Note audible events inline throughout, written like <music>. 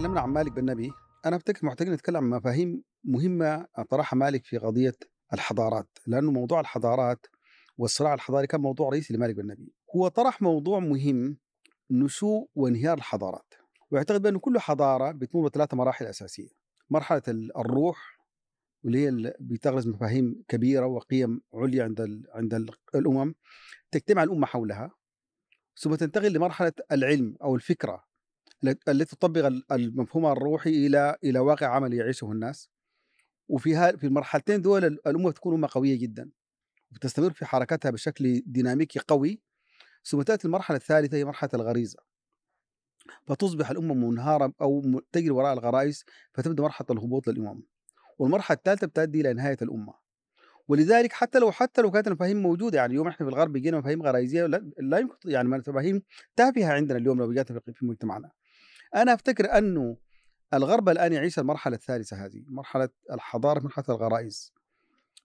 تكلمنا عن مالك بن نبي أنا أفتكر محتاجين نتكلم عن مفاهيم مهمة طرحها مالك في قضية الحضارات لأنه موضوع الحضارات والصراع الحضاري كان موضوع رئيسي لمالك بن نبي هو طرح موضوع مهم نشوء وانهيار الحضارات. ويعتقد بأن كل حضارة بتمر بثلاث مراحل أساسية. مرحلة الروح واللي هي بتغرز مفاهيم كبيرة وقيم عليا عند عند ال الأمم. تجتمع الأمة حولها. ثم تنتقل لمرحلة العلم أو الفكرة. التي تطبق المفهوم الروحي إلى إلى واقع عملي يعيشه الناس. وفي في المرحلتين دول الأمة تكون أمة قوية جدا وتستمر في حركتها بشكل ديناميكي قوي ثم تأتي المرحلة الثالثة هي مرحلة الغريزة. فتصبح الأمة منهارة أو تجري وراء الغرائز فتبدأ مرحلة الهبوط للأمم. والمرحلة الثالثة بتؤدي إلى نهاية الأمة. ولذلك حتى لو حتى لو كانت المفاهيم موجودة يعني اليوم إحنا في الغرب بيجينا مفاهيم غرائزية لا, لا يمكن يعني مفاهيم تافهة عندنا اليوم لو جات في مجتمعنا. أنا أفتكر أنه الغرب الآن يعيش المرحلة الثالثة هذه مرحلة الحضارة مرحلة الغرائز.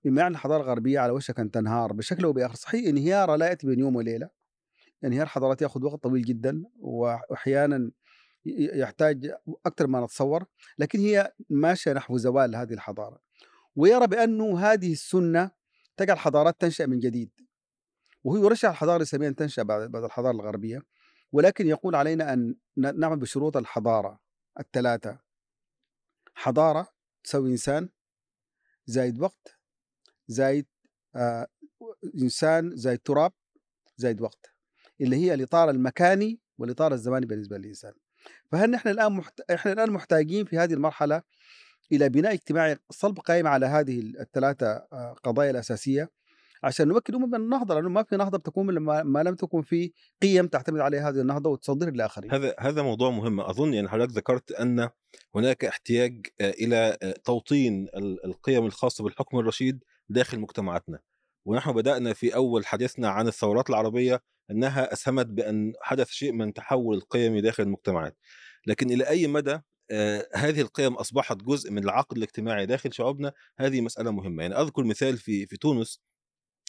بما يعني الحضارة الغربية على وشك أن تنهار بشكل أو بآخر صحيح انهيارها لا يأتي بين يوم وليلة. انهيار حضارات يأخذ وقت طويل جدا واحيانا يحتاج أكثر ما نتصور لكن هي ماشية نحو زوال هذه الحضارة. ويرى بأنه هذه السنة تجعل حضارات تنشأ من جديد. وهو يرشح الحضارة الاسلاميه ان تنشأ بعد بعد الحضارة الغربية. ولكن يقول علينا أن نعمل بشروط الحضارة الثلاثة. حضارة تسوي إنسان زايد وقت زايد آه إنسان زايد تراب زايد وقت اللي هي الإطار المكاني والإطار الزماني بالنسبة للإنسان. فهل نحن الآن محت... إحنا الآن محتاجين في هذه المرحلة إلى بناء اجتماعي صلب قائم على هذه الثلاثة آه، قضايا الأساسية؟ عشان نمكن من النهضة لأنه ما في نهضة بتكون لما ما لم تكن في قيم تعتمد عليها هذه النهضة وتصدر للاخرين. هذا هذا موضوع مهم أظن يعني حضرتك ذكرت أن هناك احتياج آه، إلى آه، توطين القيم الخاصة بالحكم الرشيد داخل مجتمعاتنا. ونحن بدأنا في أول حديثنا عن الثورات العربية أنها أسهمت بأن حدث شيء من تحول القيمي داخل المجتمعات لكن إلى أي مدى آه هذه القيم أصبحت جزء من العقد الاجتماعي داخل شعوبنا هذه مسألة مهمة يعني أذكر مثال في في تونس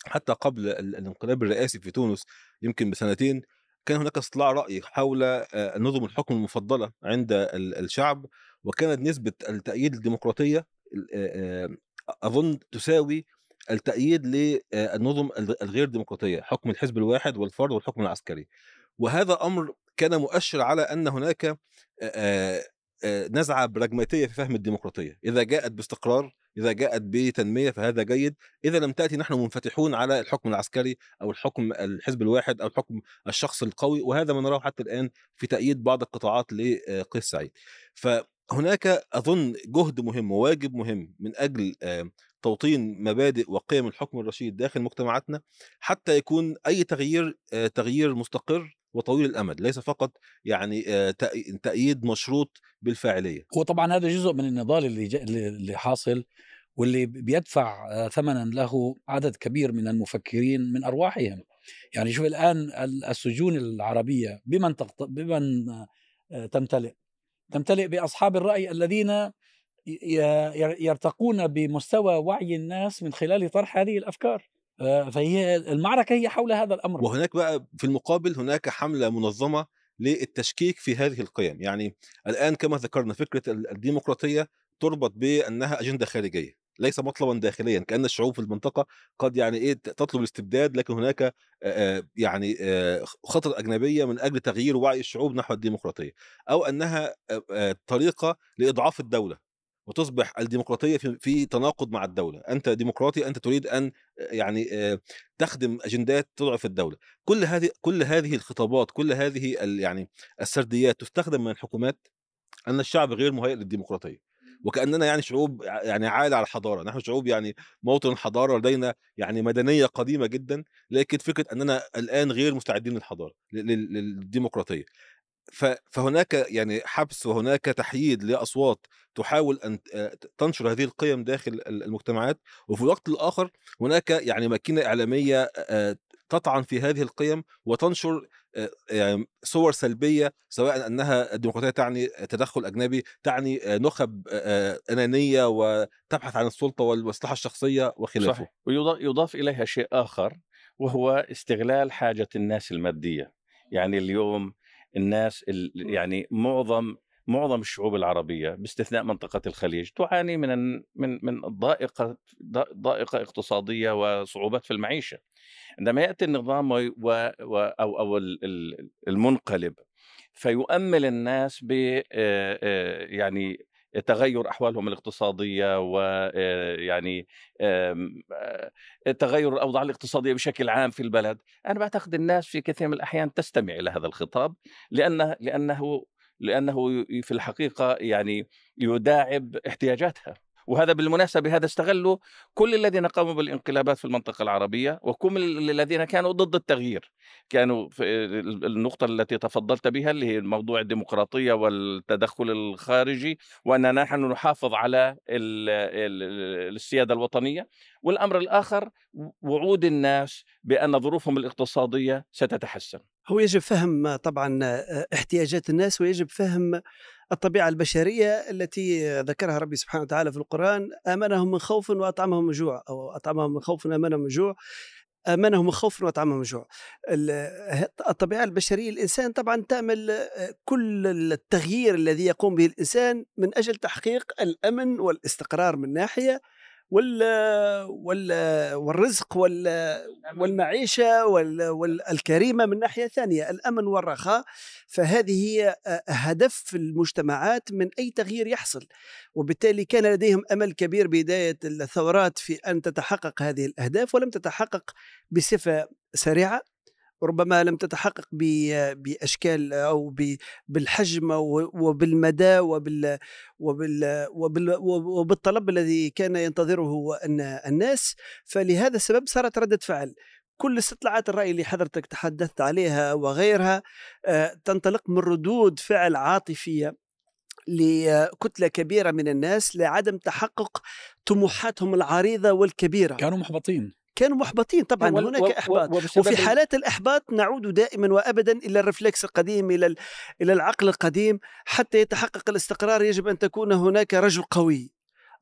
حتى قبل الانقلاب الرئاسي في تونس يمكن بسنتين كان هناك استطلاع رأي حول آه نظم الحكم المفضلة عند الشعب وكانت نسبة التأييد الديمقراطية آه أظن تساوي التأييد للنظم الغير ديمقراطية حكم الحزب الواحد والفرد والحكم العسكري. وهذا أمر كان مؤشر على أن هناك نزعة براجماتية في فهم الديمقراطية. إذا جاءت باستقرار إذا جاءت بتنمية فهذا جيد. إذا لم تأتي نحن منفتحون على الحكم العسكري أو الحكم الحزب الواحد أو الحكم الشخص القوي وهذا ما نراه حتى الآن في تأييد بعض القطاعات لقيس سعيد. فهناك أظن جهد مهم وواجب مهم من أجل توطين مبادئ وقيم الحكم الرشيد داخل مجتمعاتنا حتى يكون أي تغيير تغيير مستقر وطويل الأمد ليس فقط يعني تأييد مشروط بالفاعلية. هو طبعا هذا جزء من النضال اللي اللي حاصل واللي بيدفع ثمنا له عدد كبير من المفكرين من أرواحهم. يعني شوف الآن السجون العربية بمن تقط... بمن تمتلئ؟ تمتلئ بأصحاب الرأي الذين يرتقون بمستوى وعي الناس من خلال طرح هذه الأفكار. آه، فهي المعركة هي حول هذا الأمر. وهناك بقى في المقابل هناك حملة منظمة للتشكيك في هذه القيم. يعني الآن كما ذكرنا فكرة الديمقراطية تربط بأنها أجندة خارجية ليس مطلبا داخليا كأن الشعوب في المنطقة قد يعني إيه تطلب الاستبداد لكن هناك يعني خطط أجنبية من أجل تغيير وعي الشعوب نحو الديمقراطية أو أنها طريقة لإضعاف الدولة. وتصبح الديمقراطية في, تناقض مع الدولة، أنت ديمقراطي أنت تريد أن يعني تخدم أجندات تضعف الدولة، كل هذه كل هذه الخطابات، كل هذه يعني السرديات تستخدم من الحكومات؟ أن الشعب غير مهيئ للديمقراطية. وكأننا يعني شعوب يعني عالة على الحضارة، نحن شعوب يعني موطن الحضارة لدينا يعني مدنية قديمة جدا، لكن فكرة أننا الآن غير مستعدين للحضارة للديمقراطية. فهناك يعني حبس وهناك تحييد لأصوات تحاول أن تنشر هذه القيم داخل المجتمعات وفي الوقت الآخر هناك يعني ماكينة إعلامية تطعن في هذه القيم وتنشر يعني صور سلبية سواء أنها الديمقراطية تعني تدخل أجنبي تعني نخب أنانية وتبحث عن السلطة والمصلحه الشخصية وخلافه. صحيح. ويضاف إليها شيء آخر وهو استغلال حاجة الناس المادية. يعني اليوم الناس يعني معظم معظم الشعوب العربية باستثناء منطقة الخليج تعاني من من من ضائقة ضائقة اقتصادية وصعوبات في المعيشة. عندما يأتي النظام و و أو أو المنقلب فيؤمل الناس ب يعني تغير أحوالهم الاقتصادية ويعني تغير الأوضاع الاقتصادية بشكل عام في البلد، أنا بعتقد الناس في كثير من الأحيان تستمع إلى هذا الخطاب لأنه لأنه لأنه في الحقيقة يعني يداعب احتياجاتها. وهذا بالمناسبة هذا استغلوا كل الذين قاموا بالانقلابات في المنطقة العربية وكل الذين كانوا ضد التغيير. كانوا في النقطة التي تفضلت بها اللي هي موضوع الديمقراطية والتدخل الخارجي وأننا نحن نحافظ على السيادة الوطنية. والأمر الآخر وعود الناس بأن ظروفهم الاقتصادية ستتحسن. هو يجب فهم طبعا احتياجات الناس ويجب فهم الطبيعة البشرية التي ذكرها ربي سبحانه وتعالى في القرآن آمنهم من خوف وأطعمهم من جوع. أو أطعمهم من خوف وآمنهم من جوع. آمنهم من خوف وأطعمهم من جوع. الطبيعة البشرية الإنسان طبعا تعمل كل التغيير الذي يقوم به الإنسان من أجل تحقيق الأمن والاستقرار من ناحية وال وال والرزق وال والمعيشة والكريمه من ناحية ثانية الأمن والرخاء فهذه هي هدف المجتمعات من أي تغيير يحصل. وبالتالي كان لديهم أمل كبير بدايه الثورات في أن تتحقق هذه الأهداف ولم تتحقق بصفة سريعة. ربما لم تتحقق بأشكال أو بالحجم وبالمدى وبال وبال وبالطلب الذي كان ينتظره الناس. فلهذا السبب صارت ردة فعل. كل استطلاعات الرأي اللي حضرتك تحدثت عليها وغيرها آه، تنطلق من ردود فعل عاطفية لكتلة كبيرة من الناس لعدم تحقق طموحاتهم العريضة والكبيرة. كانوا محبطين. كانوا محبطين طبعا و... هناك إحباط. و... وفي حالات الإحباط نعود دائما وابدا إلى الرفلكس القديم إلى إلى العقل القديم. حتى يتحقق الاستقرار يجب أن تكون هناك رجل قوي.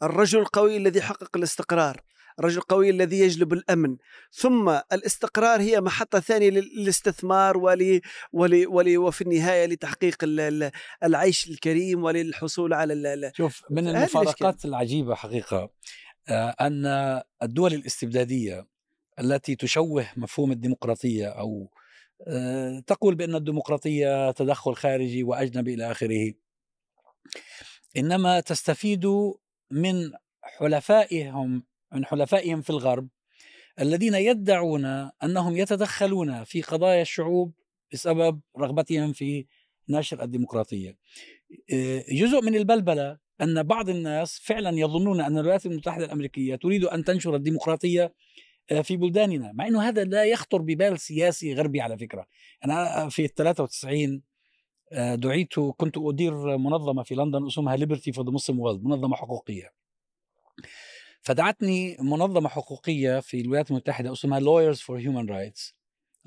الرجل القوي الذي يحقق الاستقرار. الرجل القوي الذي يجلب الأمن. ثم الاستقرار هي محطة ثانية للاستثمار ول... ول... ول... وفي النهاية لتحقيق العيش الكريم وللحصول على ال... شوف من المفارقات العجيبة حقيقة. أن الدول الاستبدادية التي تشوه مفهوم الديمقراطية أو آه، تقول بأن الديمقراطية تدخل خارجي وأجنبي إلى آخره إنما تستفيد من حلفائهم من حلفائهم في الغرب الذين يدعون أنهم يتدخلون في قضايا الشعوب بسبب رغبتهم في نشر الديمقراطية. آه، جزء من البلبلة أن بعض الناس فعلا يظنون أن الولايات المتحدة الأمريكية تريد أن تنشر الديمقراطية آه، في بلداننا مع إنه هذا لا يخطر ببال سياسي غربي على فكرة. أنا في 93 آه، دعيت كنت أدير منظمة في لندن اسمها Liberty for the Muslim World منظمة حقوقية. فدعتني منظمة حقوقية في الولايات المتحدة اسمها Lawyers for Human Rights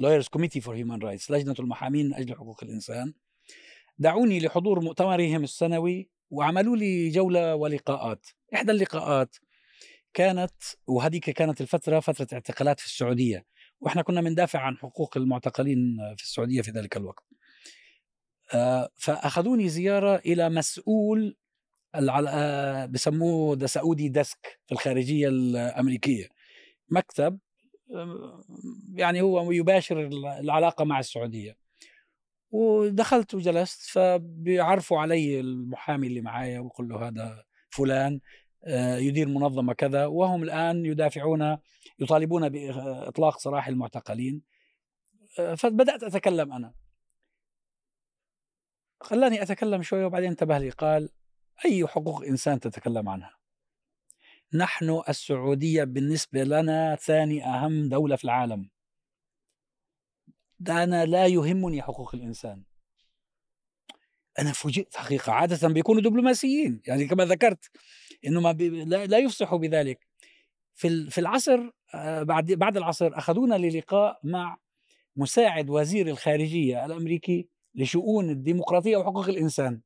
Lawyers Committee for Human Rights لجنة المحامين من أجل حقوق الإنسان. دعوني لحضور مؤتمرهم السنوي وعملوا لي جولة ولقاءات. إحدى اللقاءات كانت وهذيك كانت الفترة فترة اعتقالات في السعودية. وإحنا كنا بندافع عن حقوق المعتقلين في السعودية في ذلك الوقت. آه، فأخذوني زيارة إلى مسؤول آه، بسموه the Saudi Desk في الخارجية الأمريكية. مكتب يعني هو يباشر العلاقة مع السعودية. ودخلت وجلست فبيعرفوا علي المحامي اللي معايا ويقول له هذا فلان آه، يدير منظمة كذا وهم الآن يدافعون يطالبون بإطلاق سراح المعتقلين. آه، فبدأت أتكلم أنا. خلاني أتكلم شوية وبعدين انتبه لي قال أي حقوق إنسان تتكلم عنها؟ نحن السعودية بالنسبة لنا ثاني أهم دولة في العالم. ده أنا لا يهمني حقوق الإنسان. أنا فوجئت حقيقة عادة بيكونوا دبلوماسيين يعني كما ذكرت إنه ما بي لا يفصحوا بذلك. في في العصر آه، بعد بعد العصر أخذونا للقاء مع مساعد وزير الخارجية الأمريكي لشؤون الديمقراطية وحقوق الإنسان.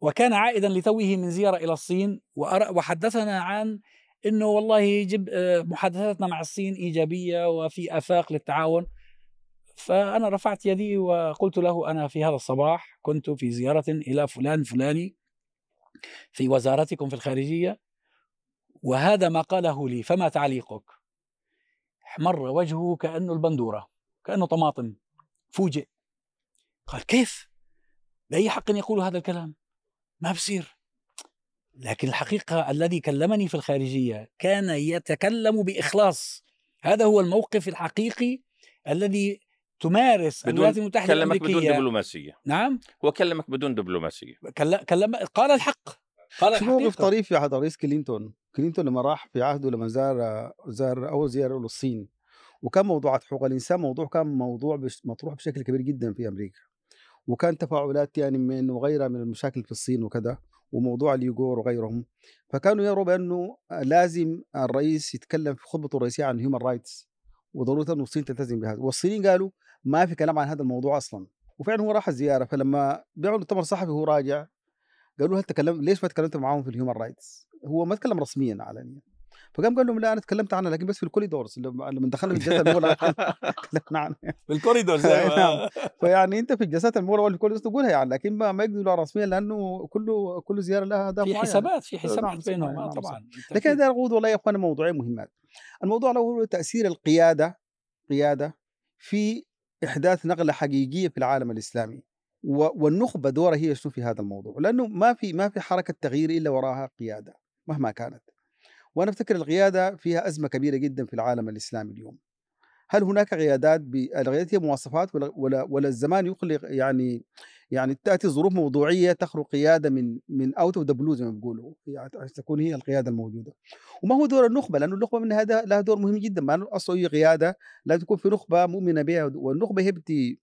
وكان عائدا لتوه من زيارة إلى الصين وحدثنا عن إنه والله يجب آه، محادثاتنا مع الصين إيجابية وفي آفاق للتعاون. فأنا رفعت يدي وقلت له أنا في هذا الصباح كنت في زيارة إلى فلان فلاني في وزارتكم في الخارجية وهذا ما قاله لي فما تعليقك؟ احمر وجهه كأنه البندورة كأنه طماطم فوجئ. قال كيف؟ بأي حق يقول هذا الكلام؟ ما بصير. لكن الحقيقة الذي كلمني في الخارجية كان يتكلم بإخلاص. هذا هو الموقف الحقيقي الذي تمارس بدون- الولايات المتحدة كلمك بدون الأمريكية. دبلوماسية. نعم. هو كلمك بدون دبلوماسية. كل- كلم قال الحق. قال في موقف طريف في عهد الرئيس كلينتون. كلينتون لما راح في عهده لما زار زار أول زيارة للصين وكان موضوعات حقوق الإنسان موضوع كان موضوع بش مطروح بشكل كبير جدا في أمريكا. وكان تفاعلات يعني من وغيرها من المشاكل في الصين وكذا وموضوع اليوغور وغيرهم. فكانوا يروا بأنه لازم الرئيس يتكلم في خطبته الرئيسية عن human rights وضرورة إنه الصين تلتزم بهذا. والصينيين قالوا ما في كلام عن هذا الموضوع أصلا وفعلا هو راح الزيارة فلما بيعمل مؤتمر صحفي وهو راجع قالوا له هل تكلم ليش ما تكلمت معاهم في ال human rights؟ هو ما تكلم رسميا علنيا فقام قال لهم لا أنا تكلمت عنها لكن بس في ال corridors لما دخلنا في الجلسه الاولى تكلمنا عنها بالكوريدور نعم. فيعني أنت في الجلسات الاولى ولا في ال corridors تقولها يعني لكن ما ما يقدروا رسميا لأنه كل كل زيارة لها اهداف في. حسابات في نعم، حسابات صحيح، بينهم آه، نعم، طبعا لكن. هذا نقول والله يا اخوانا موضوعين مهمات الموضوع الأول هو تأثير القيادة قيادة في إحداث نقلة حقيقية في العالم الإسلامي. والنخبة دورها هي شنو في هذا الموضوع؟ لأنه ما في ما في حركة تغيير إلا وراها قيادة مهما كانت. وأنا أفتكر القيادة فيها أزمة كبيرة جدا في العالم الإسلامي اليوم. هل هناك قيادات ب... القيادات هي مواصفات ولا ولا, ولا الزمان يخلق يعني يعني تأتي ظروف موضوعية تخلق قيادة من من out of the blue زي ما بيقولوا يعني تكون هي القيادة الموجودة. وما هو دور النخبة؟ لأنه النخبة من هذا لها دور مهم جدا ما أصلا هي قيادة لازم تكون في نخبة مؤمنة بها والنخبة هي بتي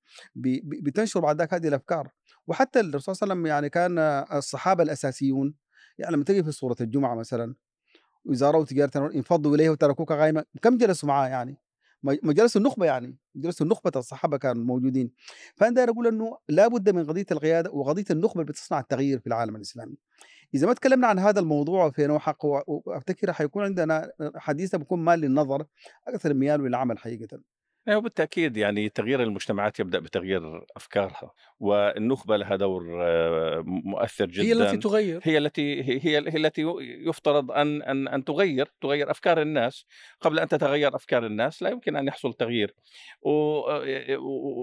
بتنشر بعد ذاك هذه الأفكار. وحتى الرسول صلى الله عليه وسلم يعني كان الصحابة الأساسيون يعني لما تجي في سورة الجمعة مثلا واذا رأوا تجارة انفضوا اليه وتركوك قائما كم جلسوا معاه يعني؟ جلسوا النخبة يعني جلسوا النخبة الصحابة كانوا موجودين. فأنا داير أقول إنه لابد من قضية القيادة وقضية النخبة اللي بتصنع التغيير في العالم الإسلامي. إذا ما تكلمنا عن هذا الموضوع في نوع حق وأفتكر حيكون عندنا حديثنا بيكون مال للنظر أكثر ميال للعمل حقيقه. أيوة بالتأكيد يعني تغيير المجتمعات يبدأ بتغيير أفكارها والنخبة لها دور آه، مؤثر جدا هي التي تغير. هي التي هي هي التي يفترض أن أن أن تغير تغير أفكار الناس. قبل أن تتغير أفكار الناس لا يمكن أن يحصل تغيير. و-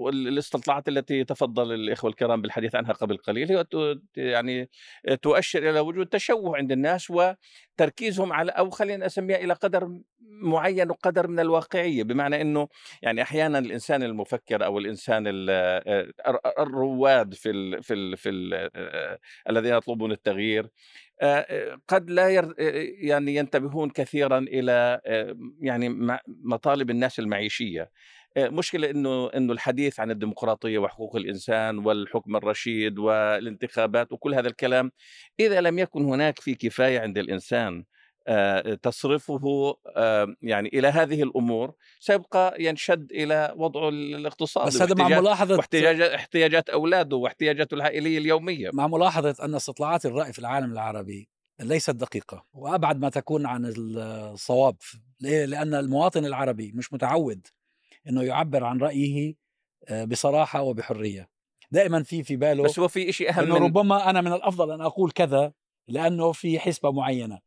والاستطلاعات التي تفضل الإخوة الكرام بالحديث عنها قبل قليل هي يعني تؤشر إلى وجود تشوه عند الناس وتركيزهم على أو خلينا أسميها إلى قدر معين وقدر من الواقعية بمعنى إنه يعني أحيانا الإنسان المفكر أو الإنسان ال- الرواد في ال في ال في ال الذين يطلبون التغيير قد لا ير يعني ينتبهون كثيرا إلى يعني مطالب الناس المعيشية. مشكلة إنه إنه الحديث عن الديمقراطية وحقوق الإنسان والحكم الرشيد والانتخابات وكل هذا الكلام إذا لم يكن هناك في كفاية عند الإنسان تصرفه آه، يعني إلى هذه الأمور سيبقى ينشد إلى وضعه الاقتصادي بس هذا مع ملاحظة واحتياجات احتياجات أولاده واحتياجاته العائليه اليومية مع ملاحظة أن استطلاعات الرأي في العالم العربي ليست دقيقة وأبعد ما تكون عن الصواب؟ لأن المواطن العربي مش متعود أنه يعبر عن رأيه آه، بصراحة وبحرية دائما في في باله بس هو في شيء أهم من ربما أنا من الأفضل أن أقول كذا لأنه في حسبة معينة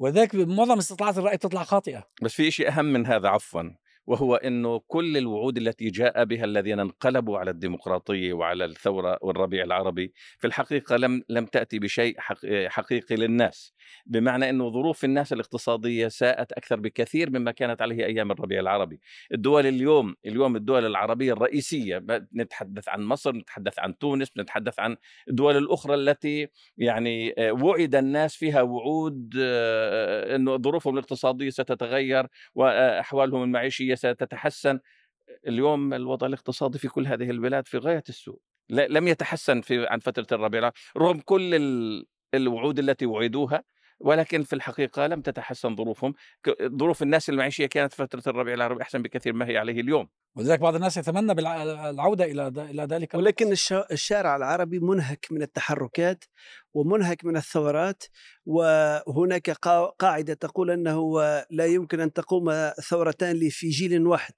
وذلك معظم استطلاعات الرأي تطلع خاطئة. بس في شيء أهم من هذا عفوا. وهو إنه كل الوعود التي جاء بها الذين انقلبوا على الديمقراطية وعلى الثورة والربيع العربي في الحقيقة لم لم تأتي بشيء حق- حقيقي للناس. بمعنى إنه ظروف الناس الاقتصادية ساءت أكثر بكثير مما كانت عليه أيام الربيع العربي. الدول اليوم اليوم الدول العربية الرئيسية نتحدث عن مصر نتحدث عن تونس نتحدث عن الدول الأخرى التي يعني آه، وعد الناس فيها وعود آه، إنه ظروفهم الاقتصادية ستتغير وأحوالهم المعيشية ستتحسن اليوم الوضع الاقتصادي في كل هذه البلاد في غاية السوء. لم يتحسن في عن فترة الربيع رغم كل ال- الوعود التي وعدوها ولكن في الحقيقة لم تتحسن ظروفهم. ظروف الناس المعيشية كانت فترة الربيع العربي أحسن بكثير ما هي عليه اليوم. ولذلك بعض الناس يتمنى العودة إلى إلى ذلك. ولكن الش- الشارع العربي منهك من التحركات ومنهك من الثورات وهناك قا- قاعدة تقول أنه لا يمكن أن تقوم ثورتان في جيل واحد.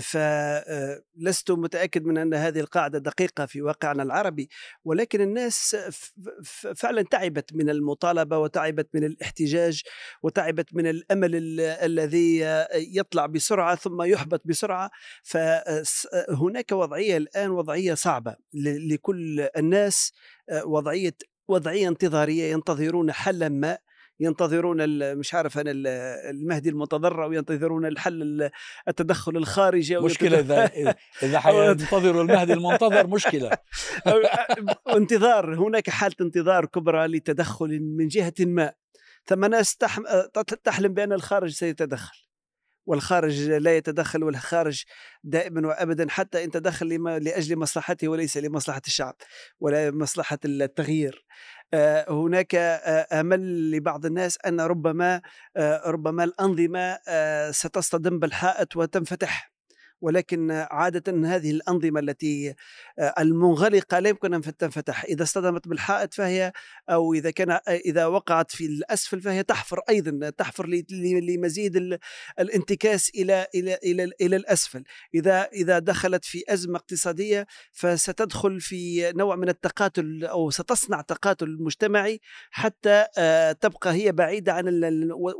فلست متأكد من أن هذه القاعدة دقيقة في واقعنا العربي ولكن الناس فعلا تعبت من المطالبة وتعبت من الاحتجاج وتعبت من الأمل ال- الذي يطلع بسرعة ثم يحبط بسرعة. فهناك وضعية الآن وضعية صعبة لكل الناس وضعية وضعية انتظارية ينتظرون حلا ما. ينتظرون مش عارف أنا ال- المهدي المتضرع وينتظرون الحل ال- التدخل الخارجي مشكلة إذا إذا <laughs> حينتظروا المهدي المنتظر مشكلة <laughs> انتظار هناك حالة انتظار كبرى لتدخل من جهة ما ثم ناس. تحلم بأن الخارج سيتدخل والخارج لا يتدخل والخارج دائما وابدا حتى إن تدخل لما لأجل مصلحته وليس لمصلحة الشعب ولا مصلحة التغيير. آه، هناك آه، أمل لبعض الناس أن ربما آه، ربما الأنظمة ستصطدم بالحائط وتنفتح. ولكن عادة هذه الأنظمة التي آه، المنغلقة لا يمكن أن تنفتح. إذا اصطدمت بالحائط فهي أو إذا كان إذا وقعت في الأسفل فهي تحفر أيضا تحفر لمزيد ال- الانتكاس إلى إلى إلى إلى الأسفل. إذا إذا دخلت في أزمة اقتصادية فستدخل في نوع من التقاتل أو ستصنع تقاتل مجتمعي حتى آه، تبقى هي بعيدة عن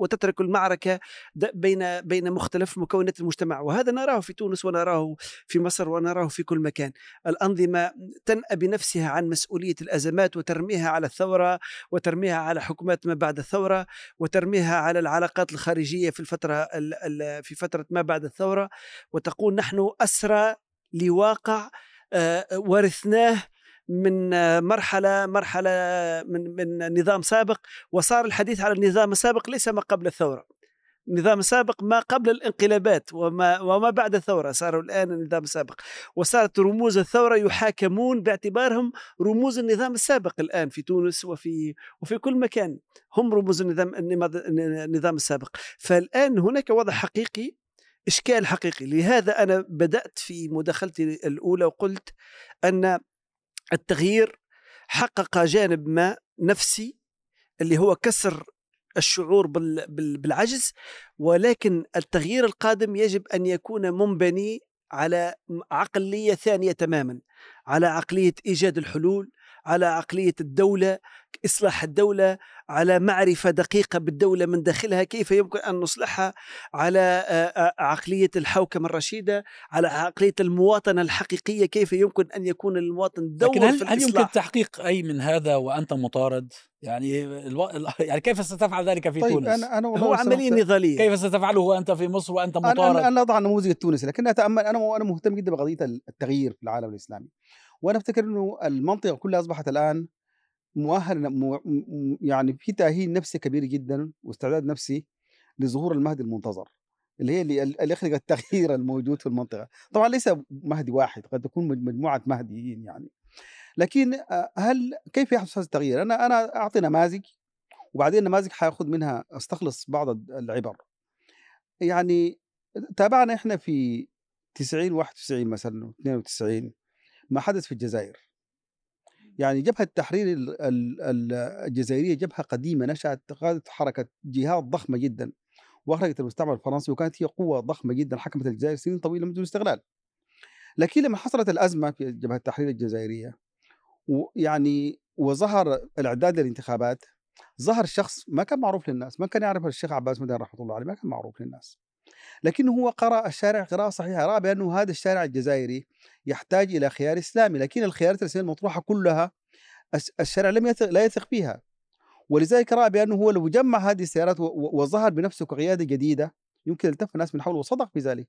وتترك المعركة بين بين مختلف مكونات المجتمع. وهذا نراه في تونس ونراه في مصر ونراه في كل مكان. الأنظمة تنأى بنفسها عن مسؤولية الأزمات وترميها على الثورة وترميها على حكومات ما بعد الثورة وترميها على العلاقات الخارجية في الفترة ال- ال- في فترة ما بعد الثورة. وتقول نحن أسرى لواقع آه، ورثناه من مرحلة مرحلة من من نظام سابق وصار الحديث على النظام السابق ليس ما قبل الثورة. النظام السابق ما قبل الانقلابات وما وما بعد الثورة صاروا الآن النظام السابق وصارت رموز الثورة يحاكمون باعتبارهم رموز النظام السابق الآن في تونس وفي وفي كل مكان. هم رموز النظام النظام السابق. فالآن هناك وضع حقيقي إشكال حقيقي. لهذا أنا بدأت في مداخلتي الأولى وقلت أن التغيير حقق جانب ما نفسي اللي هو كسر الشعور بال- بال- بالعجز ولكن التغيير القادم يجب أن يكون منبني على عقلية ثانية تماما على عقلية إيجاد الحلول على عقلية الدولة إصلاح الدولة على معرفة دقيقة بالدولة من داخلها كيف يمكن أن نصلحها على عقلية الحوكمة الرشيدة على عقلية المواطنة الحقيقية كيف يمكن أن يكون المواطن دور لكن هل, في هل يمكن تحقيق أي من هذا وأنت مطارد؟ يعني ألو... <laughs> يعني كيف ستفعل ذلك في طيب تونس؟ أنا والله هو عملية نضالية كيف ستفعله وانت في مصر وأنت أنا مطارد؟ أنا أنا اضع النموذج التونسي لكن أتأمل أنا أنا مهتم جدا بقضية التغيير في العالم الإسلامي وأنا أفتكر إنه المنطقة كلها أصبحت الآن مؤهلة م- م- يعني في تأهيل نفسي كبير جدا واستعداد نفسي لظهور المهدي المنتظر اللي هي اللي, يخلق <laughs> التغيير الموجود في المنطقة. طبعا ليس مهدي واحد قد تكون مج- مجموعة مهديين يعني. لكن آه، هل كيف يحدث هذا التغيير؟ أنا أنا أعطي نماذج وبعدين النماذج حاخذ منها أستخلص بعض العبر. يعني تابعنا إحنا في 90 91 مثلا 92 ما حدث في الجزائر. يعني جبهة التحرير ال- ال- ال- الجزائرية جبهة قديمة نشأت قادت حركة جهاد ضخمة جدا وأخرجت المستعمر الفرنسي وكانت هي قوة ضخمة جدا حكمت الجزائر سنين طويلة منذ الاستقلال لكن لما حصلت الأزمة في جبهة التحرير الجزائرية ويعني وظهر الإعداد للانتخابات ظهر شخص ما كان معروف للناس ما كان يعرف الشيخ عباس مدين رحمة الله عليه ما كان معروف للناس. لكنه هو قرأ الشارع قراءة صحيحة رأى بأنه هذا الشارع الجزائري يحتاج إلى خيار إسلامي لكن الخيارات الإسلامية المطروحة كلها الشارع لم يثق لا يثق فيها. ولذلك رأى بأنه هو لو جمع هذه السيارات وظهر بنفسه كقيادة جديدة يمكن التف الناس من حوله وصدق في ذلك.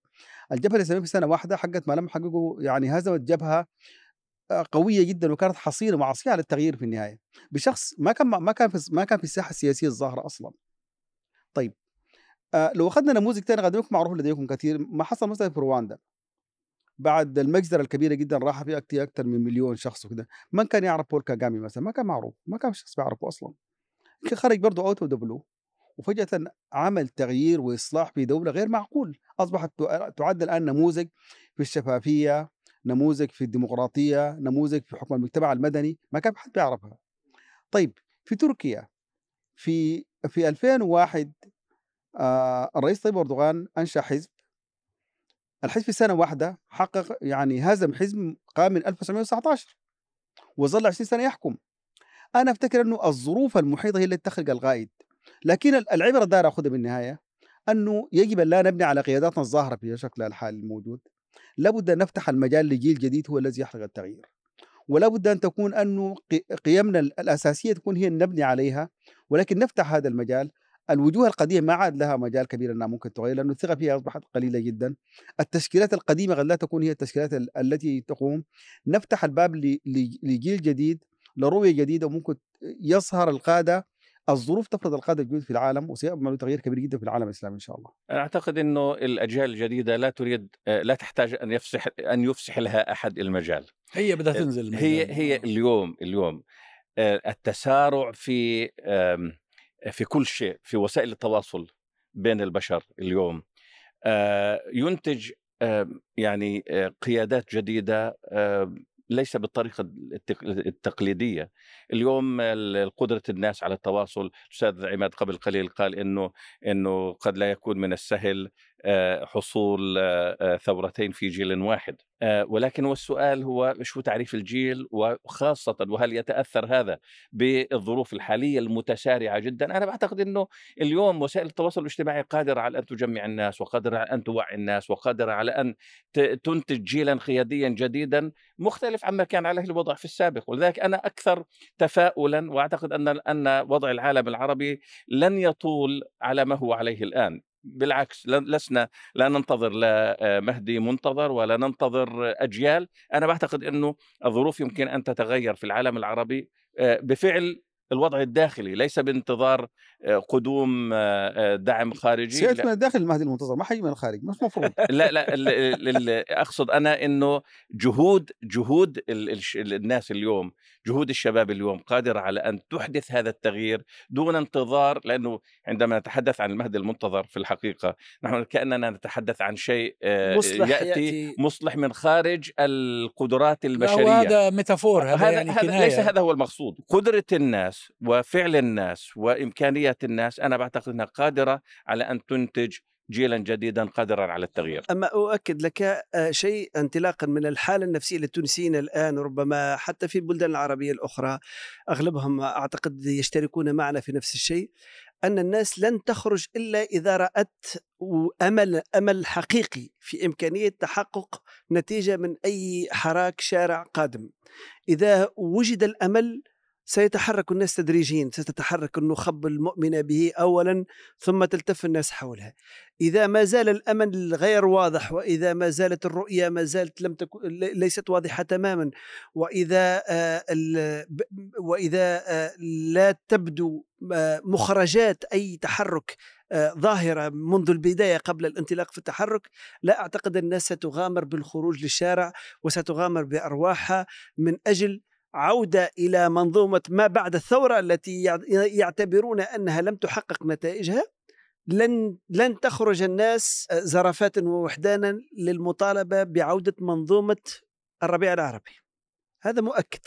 الجبهة الإسلامية في سنة واحدة حقت ما لم حققه يعني هزمت جبهة آه، قوية جدا وكانت حصيلة معصية على التغيير في النهاية. بشخص ما كان ما كان في ما كان في الساحة السياسية الظاهرة أصلا. طيب آه، لو أخذنا نموذج ثاني قد يكون معروف لديكم كثير ما حصل مثلا في رواندا. بعد المجزرة الكبيرة جدا راح فيها أكثر من مليون شخص وكذا من كان يعرف بول كاغامي مثلا؟ ما كان معروف ما كان شخص بيعرفه كان خرج برضه out of the blue وفجأة عمل تغيير وإصلاح في دولة غير معقول. أصبحت تع- تعد الآن نموذج في الشفافية نموذج في الديمقراطية نموذج في حكم المجتمع المدني. ما كان حد بيعرفها. طيب في تركيا في في 2001 آه الرئيس طيب أردوغان أنشأ حزب. الحزب في سنة واحدة حقق يعني هزم حزب قام من 1919 وظل 20 سنة يحكم. أنا أفتكر أنه الظروف المحيطة هي اللي تخلق القائد لكن العبرة دار أخذها بالنهاية أنه يجب أن لا نبني على قياداتنا الظاهرة في شكلها الحالي الموجود. لابد أن نفتح المجال لجيل جديد هو الذي يحقق التغيير. ولا بد أن تكون أنه قيمنا الأساسية تكون هي نبني عليها. ولكن نفتح هذا المجال الوجوه القديمة ما عاد لها مجال كبير إنها ممكن تغير لأنه الثقة فيها أصبحت قليلة جدا. التشكيلات القديمة قد لا تكون هي التشكيلات التي تقوم نفتح الباب لجيل جديد لرؤية جديدة وممكن يظهر القادة الظروف تفرض القادة الجدد في العالم وسيعمل تغيير كبير جدا في العالم الإسلامي إن شاء الله. أنا أعتقد إنه الأجيال الجديدة لا تريد لا تحتاج أن يفسح أن يفسح لها أحد المجال. هي بدها تنزل المجال. هي هي اليوم اليوم التسارع في في كل شيء في وسائل التواصل بين البشر اليوم. ينتج يعني قيادات جديدة ليس بالطريقة التقليدية. اليوم قدره الناس على التواصل الاستاذ عماد قبل قليل قال إنه إنه قد لا يكون من السهل حصول ثورتين في جيل واحد. ولكن والسؤال هو شو تعريف الجيل؟ وخاصة وهل يتأثر هذا بالظروف الحالية المتسارعة جدا؟ أنا بعتقد أنه اليوم وسائل التواصل الاجتماعي قادرة على أن تجمع الناس وقادرة على أن توعي الناس وقادرة على أن تنتج جيلا قياديا جديدا مختلف عما كان عليه الوضع في السابق. ولذلك أنا أكثر تفاؤلا وأعتقد أن أن وضع العالم العربي لن يطول على ما هو عليه الآن. بالعكس لسنا لا ننتظر لا مهدي منتظر ولا ننتظر أجيال. أنا بعتقد إنه الظروف يمكن أن تتغير في العالم العربي بفعل الوضع الداخلي ليس بانتظار قدوم دعم خارجي سيأتي من الداخل المهدي المنتظر ما حيجي من الخارج مش مفروض. <laughs> لا لا أقصد أنا إنه جهود جهود الناس اليوم جهود الشباب اليوم قادرة على أن تحدث هذا التغيير دون انتظار لأنه عندما نتحدث عن المهدي المنتظر في الحقيقة نحن كأننا نتحدث عن شيء مصلح يأتي, يأتي. مصلح من خارج القدرات البشرية. وهذا ميتافور هذا, هذا, يعني هذا كناية. ليس هذا هو المقصود. قدرة الناس وفعل الناس وإمكانيات الناس أنا بعتقد أنها قادرة على أن تنتج جيلا جديدا قادرا على التغيير. أما أؤكد لك آه، شيء انطلاقا من الحالة النفسية للتونسيين الآن ربما حتى في البلدان العربية الأخرى أغلبهم أعتقد يشتركون معنا في نفس الشيء أن الناس لن تخرج إلا إذا رأت أمل أمل حقيقي في إمكانية تحقق نتيجة من أي حراك شارع قادم. إذا وجد الأمل سيتحرك الناس تدريجيا ستتحرك النخب المؤمنة به أولا ثم تلتف الناس حولها. إذا ما زال الأمل غير واضح وإذا ما زالت الرؤية ما زالت لم تكن ليست واضحة تماما. وإذا آه، ال- وإذا آه، لا تبدو آه، مخرجات أي تحرك آه، ظاهرة منذ البداية قبل الانطلاق في التحرك لا أعتقد الناس ستغامر بالخروج للشارع وستغامر بأرواحها من أجل عودة إلى منظومة ما بعد الثورة التي يع- يعتبرون أنها لم تحقق نتائجها. لن لن تخرج الناس زرافات ووحدانا للمطالبة بعودة منظومة الربيع العربي. هذا مؤكد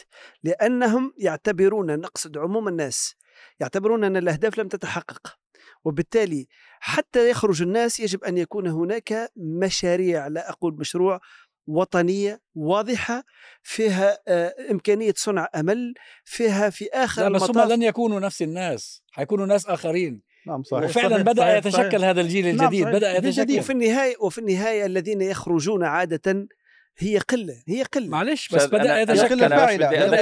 لأنهم يعتبرون نقصد عموم الناس يعتبرون أن الأهداف لم تتحقق. وبالتالي حتى يخرج الناس يجب أن يكون هناك مشاريع لا أقول مشروع وطنية واضحة فيها آه، إمكانية صنع أمل فيها في آخر لا بس هم المطاف لن يكونوا نفس الناس حيكونوا ناس آخرين نعم صحيح وفعلا صحيح، بدأ صحيح، يتشكل صحيح. هذا الجيل نعم، الجديد صحيح. بدأ. يتشكل وفي النهاية وفي النهاية الذين يخرجون عادة هي قلة هي قلة معلش بس بدأ أنا- يتشكل أذكر-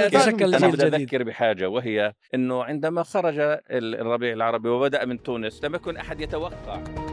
يتشكل أنا جيل بدي جديد. أذكر بحاجة وهي أنه عندما خرج الربيع العربي وبدأ من تونس لم يكن أحد يتوقع